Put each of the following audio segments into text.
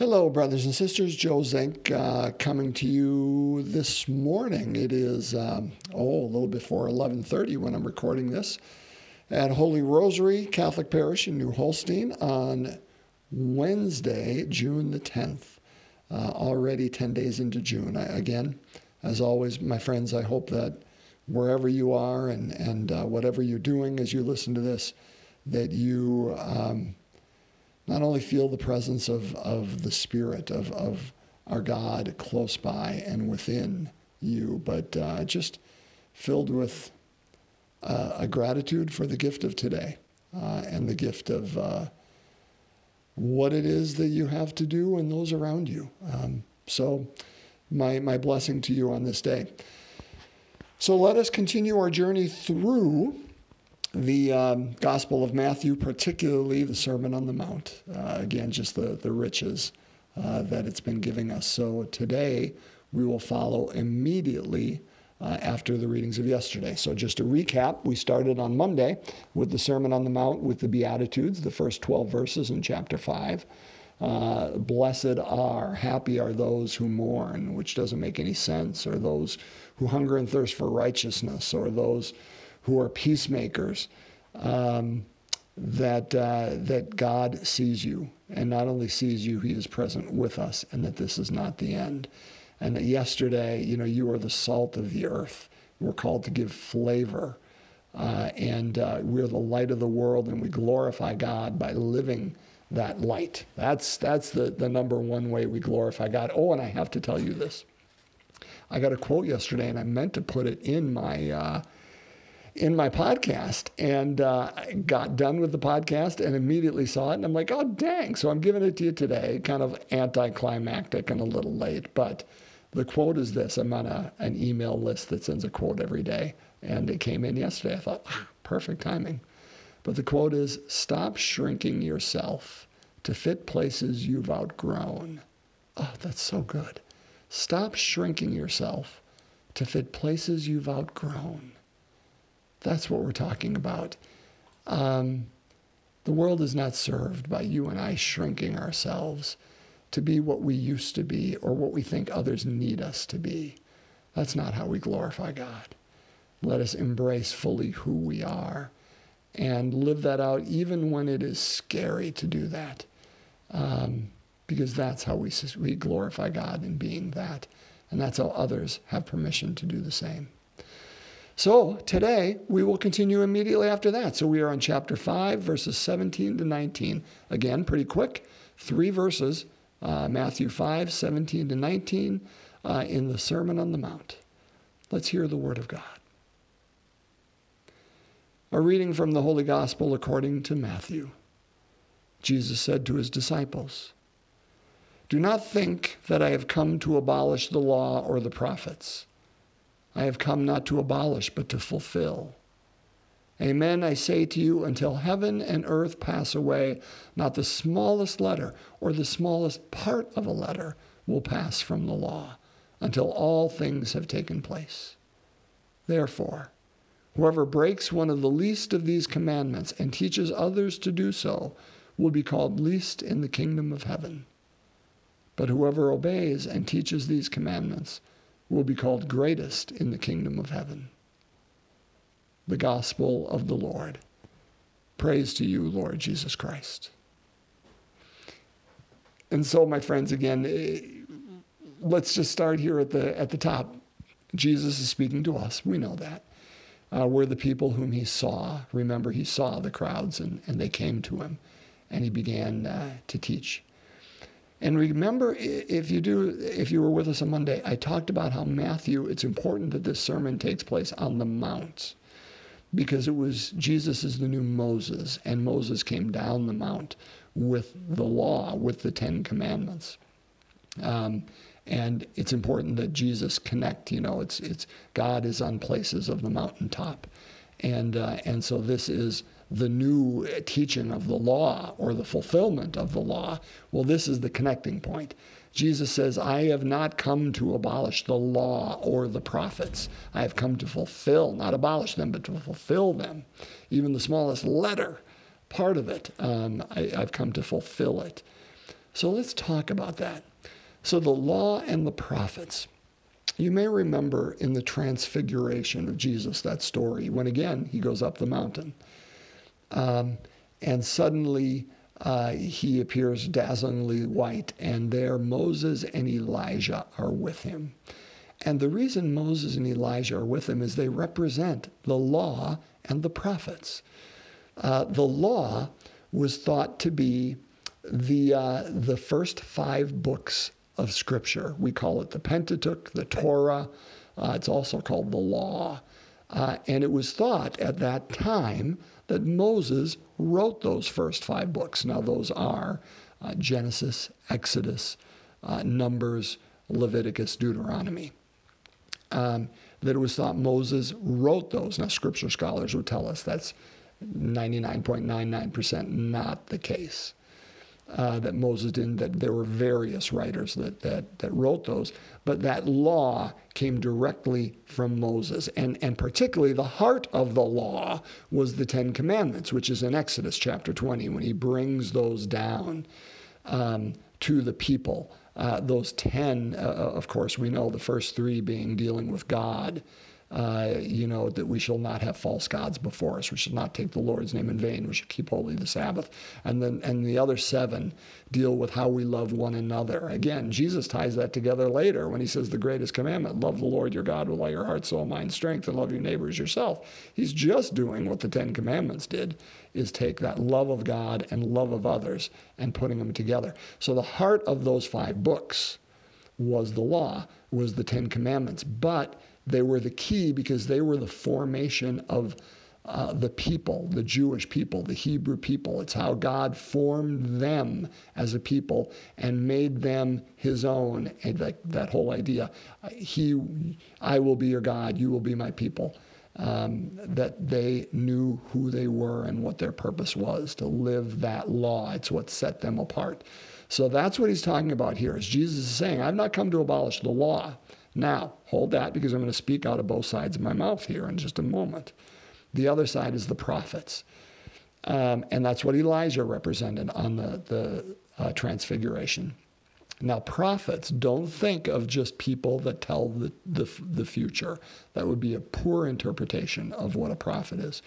Hello, brothers and sisters. Joe Zink uh, coming to you this morning. It is um, oh a little before 11:30 when I'm recording this at Holy Rosary Catholic Parish in New Holstein on Wednesday, June the 10th. Uh, already 10 days into June. I, again, as always, my friends, I hope that wherever you are and and uh, whatever you're doing as you listen to this, that you. Um, not only feel the presence of, of the Spirit of, of our God close by and within you, but uh, just filled with uh, a gratitude for the gift of today uh, and the gift of uh, what it is that you have to do and those around you. Um, so, my, my blessing to you on this day. So, let us continue our journey through the um, Gospel of Matthew, particularly the Sermon on the Mount. Uh, again, just the, the riches uh, that it's been giving us. So today we will follow immediately uh, after the readings of yesterday. So just to recap, we started on Monday with the Sermon on the Mount with the Beatitudes, the first 12 verses in chapter 5. Uh, blessed are, happy are those who mourn, which doesn't make any sense, or those who hunger and thirst for righteousness, or those who are peacemakers, um, that, uh, that God sees you. And not only sees you, He is present with us, and that this is not the end. And that yesterday, you know, you are the salt of the earth. We're called to give flavor. Uh, and uh, we're the light of the world, and we glorify God by living that light. That's, that's the, the number one way we glorify God. Oh, and I have to tell you this. I got a quote yesterday, and I meant to put it in my uh, in my podcast and uh, got done with the podcast and immediately saw it. And I'm like, oh, dang. So I'm giving it to you today, kind of anticlimactic and a little late. But the quote is this I'm on a, an email list that sends a quote every day. And it came in yesterday. I thought, ah, perfect timing. But the quote is stop shrinking yourself to fit places you've outgrown. Oh, that's so good. Stop shrinking yourself to fit places you've outgrown. That's what we're talking about. Um, the world is not served by you and I shrinking ourselves to be what we used to be or what we think others need us to be. That's not how we glorify God. Let us embrace fully who we are and live that out even when it is scary to do that. Um, because that's how we, we glorify God in being that. And that's how others have permission to do the same. So today we will continue immediately after that. So we are on chapter 5, verses 17 to 19. Again, pretty quick, three verses uh, Matthew 5, 17 to 19 uh, in the Sermon on the Mount. Let's hear the Word of God. A reading from the Holy Gospel according to Matthew. Jesus said to his disciples, Do not think that I have come to abolish the law or the prophets. I have come not to abolish, but to fulfill. Amen, I say to you, until heaven and earth pass away, not the smallest letter or the smallest part of a letter will pass from the law until all things have taken place. Therefore, whoever breaks one of the least of these commandments and teaches others to do so will be called least in the kingdom of heaven. But whoever obeys and teaches these commandments will be called greatest in the kingdom of heaven. The gospel of the Lord. Praise to you, Lord Jesus Christ. And so, my friends, again, eh, let's just start here at the, at the top. Jesus is speaking to us. We know that. Uh, we're the people whom he saw. Remember, he saw the crowds and, and they came to him and he began uh, to teach. And remember, if you do, if you were with us on Monday, I talked about how Matthew. It's important that this sermon takes place on the mount, because it was Jesus is the new Moses, and Moses came down the mount with the law, with the Ten Commandments. Um, and it's important that Jesus connect. You know, it's it's God is on places of the mountaintop, and uh, and so this is the new teaching of the law or the fulfillment of the law. Well, this is the connecting point. Jesus says, I have not come to abolish the law or the prophets. I have come to fulfill, not abolish them, but to fulfill them. Even the smallest letter, part of it, um, I, I've come to fulfill it. So let's talk about that. So the law and the prophets. You may remember in the transfiguration of Jesus that story when again he goes up the mountain. Um, and suddenly uh, he appears dazzlingly white, and there Moses and Elijah are with him. And the reason Moses and Elijah are with him is they represent the law and the prophets. Uh, the law was thought to be the, uh, the first five books of Scripture. We call it the Pentateuch, the Torah. Uh, it's also called the Law. Uh, and it was thought at that time that Moses wrote those first five books. Now, those are uh, Genesis, Exodus, uh, Numbers, Leviticus, Deuteronomy. Um, that it was thought Moses wrote those. Now, scripture scholars would tell us that's 99.99% not the case. Uh, that Moses didn't, that there were various writers that, that, that wrote those, but that law came directly from Moses. And, and particularly the heart of the law was the Ten Commandments, which is in Exodus chapter 20, when he brings those down um, to the people. Uh, those 10, uh, of course, we know the first three being dealing with God uh, you know, that we shall not have false gods before us. We shall not take the Lord's name in vain. We shall keep holy the Sabbath. And then, and the other seven deal with how we love one another. Again, Jesus ties that together later when he says the greatest commandment, love the Lord your God with all your heart, soul, mind, strength, and love your neighbors yourself. He's just doing what the Ten Commandments did, is take that love of God and love of others and putting them together. So the heart of those five books was the law, was the Ten Commandments. But they were the key because they were the formation of uh, the people, the Jewish people, the Hebrew people. It's how God formed them as a people and made them His own. And that, that whole idea, He, I will be your God, you will be my people. Um, that they knew who they were and what their purpose was to live that law. It's what set them apart. So that's what he's talking about here. Is Jesus is saying, I've not come to abolish the law. Now, hold that because I'm going to speak out of both sides of my mouth here in just a moment. The other side is the prophets. Um, and that's what Elijah represented on the, the uh, transfiguration. Now, prophets don't think of just people that tell the, the, the future. That would be a poor interpretation of what a prophet is.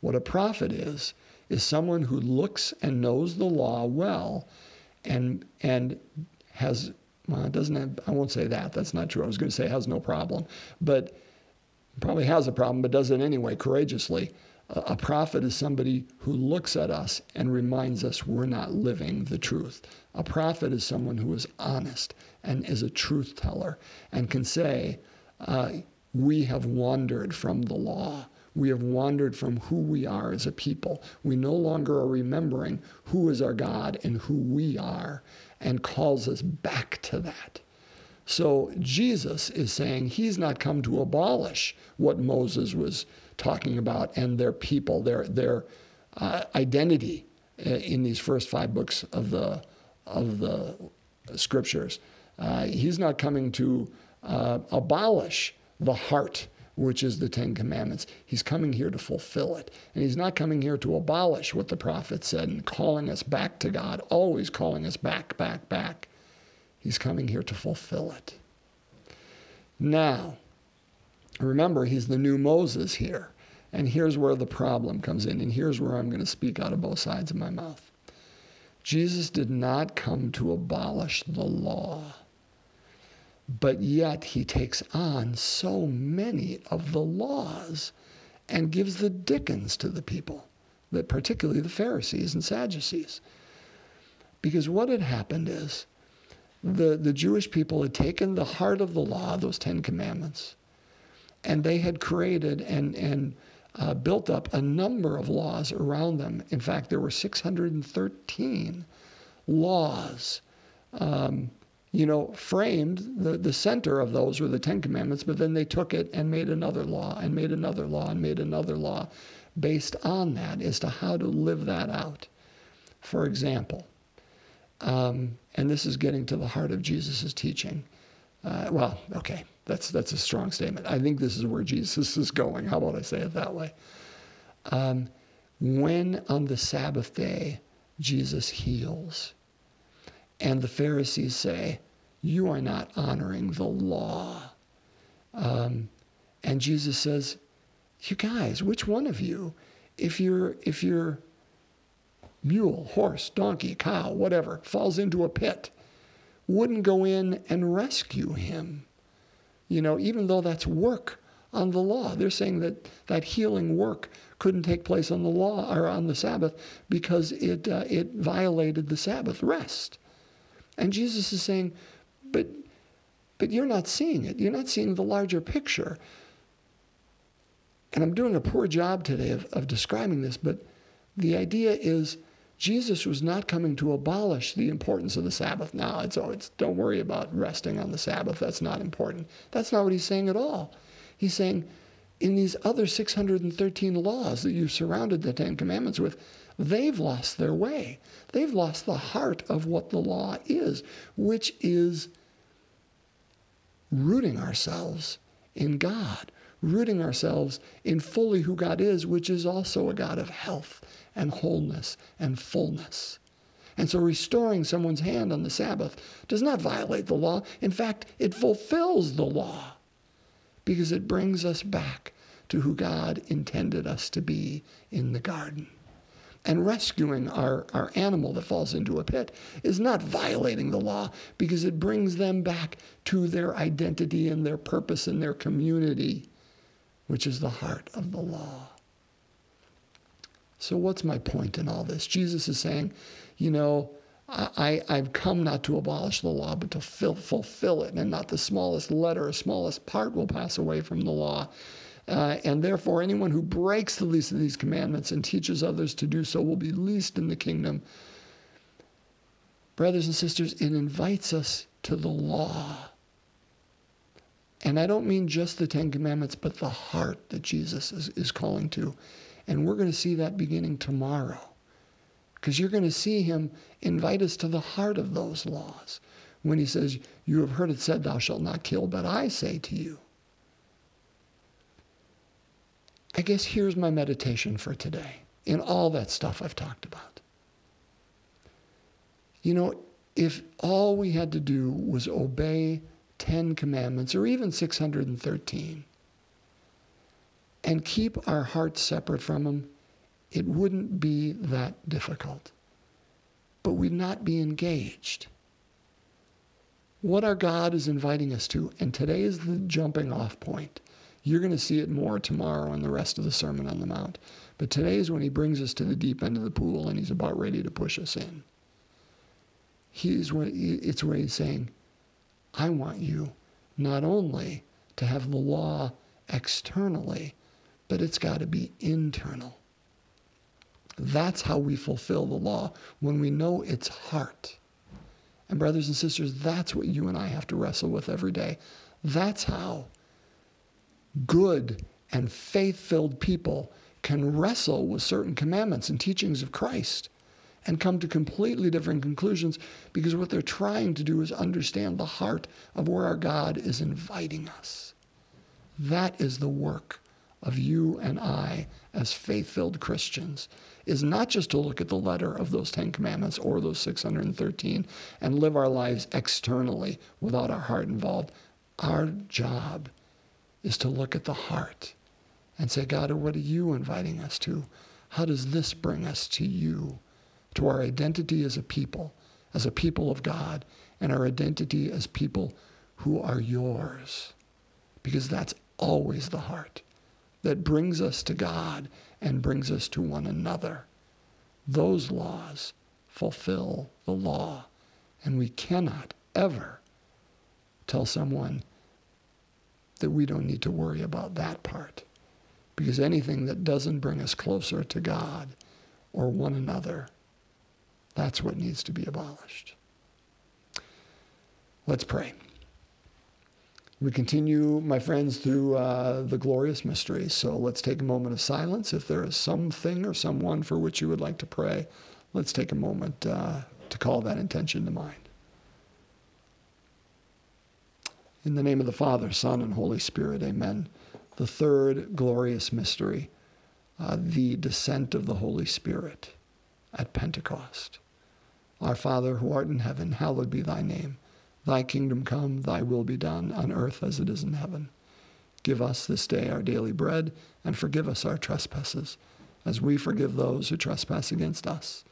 What a prophet is, is someone who looks and knows the law well and, and has well, doesn't have, I won't say that. That's not true. I was going to say has no problem, but probably has a problem, but does it anyway, courageously. A, prophet is somebody who looks at us and reminds us we're not living the truth. A prophet is someone who is honest and is a truth teller and can say, uh, We have wandered from the law. We have wandered from who we are as a people. We no longer are remembering who is our God and who we are and calls us back to that. So Jesus is saying he's not come to abolish what Moses was talking about and their people, their their uh, identity uh, in these first five books of the of the scriptures. Uh, he's not coming to uh, abolish the heart, which is the Ten Commandments. He's coming here to fulfill it. And he's not coming here to abolish what the prophet said and calling us back to God, always calling us back, back, back. He's coming here to fulfill it. Now, remember, he's the new Moses here. And here's where the problem comes in. And here's where I'm going to speak out of both sides of my mouth. Jesus did not come to abolish the law. But yet he takes on so many of the laws and gives the dickens to the people, that particularly the Pharisees and Sadducees. Because what had happened is the, the Jewish people had taken the heart of the law, those Ten Commandments, and they had created and, and uh, built up a number of laws around them. In fact, there were 613 laws um, you know, framed the, the center of those were the Ten Commandments, but then they took it and made another law and made another law and made another law based on that as to how to live that out. For example, um, and this is getting to the heart of Jesus' teaching. Uh, well, okay, that's, that's a strong statement. I think this is where Jesus is going. How about I say it that way? Um, when on the Sabbath day Jesus heals, And the Pharisees say, You are not honoring the law. Um, and Jesus says, You guys, which one of you, if your if your mule, horse, donkey, cow, whatever, falls into a pit, wouldn't go in and rescue him? You know, even though that's work on the law. They're saying that that healing work couldn't take place on the law or on the Sabbath because it uh, it violated the Sabbath rest. And Jesus is saying, but but you're not seeing it. You're not seeing the larger picture. And I'm doing a poor job today of, of describing this, but the idea is Jesus was not coming to abolish the importance of the Sabbath. Now, it's, oh, it's don't worry about resting on the Sabbath. That's not important. That's not what he's saying at all. He's saying, in these other 613 laws that you've surrounded the Ten Commandments with, they've lost their way. They've lost the heart of what the law is, which is rooting ourselves in God, rooting ourselves in fully who God is, which is also a God of health and wholeness and fullness. And so restoring someone's hand on the Sabbath does not violate the law. In fact, it fulfills the law because it brings us back to who God intended us to be in the garden. And rescuing our, our animal that falls into a pit is not violating the law because it brings them back to their identity and their purpose and their community, which is the heart of the law. So, what's my point in all this? Jesus is saying, you know, I, I've come not to abolish the law, but to fill, fulfill it, and not the smallest letter or smallest part will pass away from the law. Uh, and therefore, anyone who breaks the least of these commandments and teaches others to do so will be least in the kingdom. Brothers and sisters, it invites us to the law. And I don't mean just the Ten Commandments, but the heart that Jesus is, is calling to. And we're going to see that beginning tomorrow because you're going to see him invite us to the heart of those laws when he says, You have heard it said, Thou shalt not kill, but I say to you. I guess here's my meditation for today in all that stuff I've talked about. You know, if all we had to do was obey 10 commandments or even 613 and keep our hearts separate from them, it wouldn't be that difficult. But we'd not be engaged. What our God is inviting us to, and today is the jumping off point. You're going to see it more tomorrow in the rest of the Sermon on the Mount. But today is when he brings us to the deep end of the pool and he's about ready to push us in. He's what, it's where he's saying, I want you not only to have the law externally, but it's got to be internal. That's how we fulfill the law, when we know its heart. And, brothers and sisters, that's what you and I have to wrestle with every day. That's how good and faith filled people can wrestle with certain commandments and teachings of Christ and come to completely different conclusions because what they're trying to do is understand the heart of where our God is inviting us. That is the work of you and I as faith filled Christians is not just to look at the letter of those Ten Commandments or those 613 and live our lives externally without our heart involved. Our job is to look at the heart and say, God, what are you inviting us to? How does this bring us to you, to our identity as a people, as a people of God, and our identity as people who are yours? Because that's always the heart that brings us to God and brings us to one another. Those laws fulfill the law, and we cannot ever tell someone that we don't need to worry about that part. Because anything that doesn't bring us closer to God or one another, that's what needs to be abolished. Let's pray. We continue, my friends, through uh, the glorious mysteries. So let's take a moment of silence. If there is something or someone for which you would like to pray, let's take a moment uh, to call that intention to mind. In the name of the Father, Son, and Holy Spirit, amen. The third glorious mystery, uh, the descent of the Holy Spirit at Pentecost. Our Father who art in heaven, hallowed be thy name. Thy kingdom come, thy will be done, on earth as it is in heaven. Give us this day our daily bread, and forgive us our trespasses, as we forgive those who trespass against us.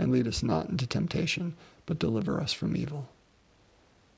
And lead us not into temptation, but deliver us from evil.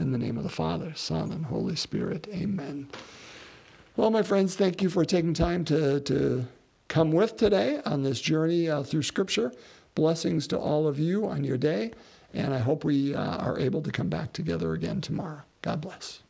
In the name of the Father, Son, and Holy Spirit. Amen. Well, my friends, thank you for taking time to, to come with today on this journey uh, through Scripture. Blessings to all of you on your day, and I hope we uh, are able to come back together again tomorrow. God bless.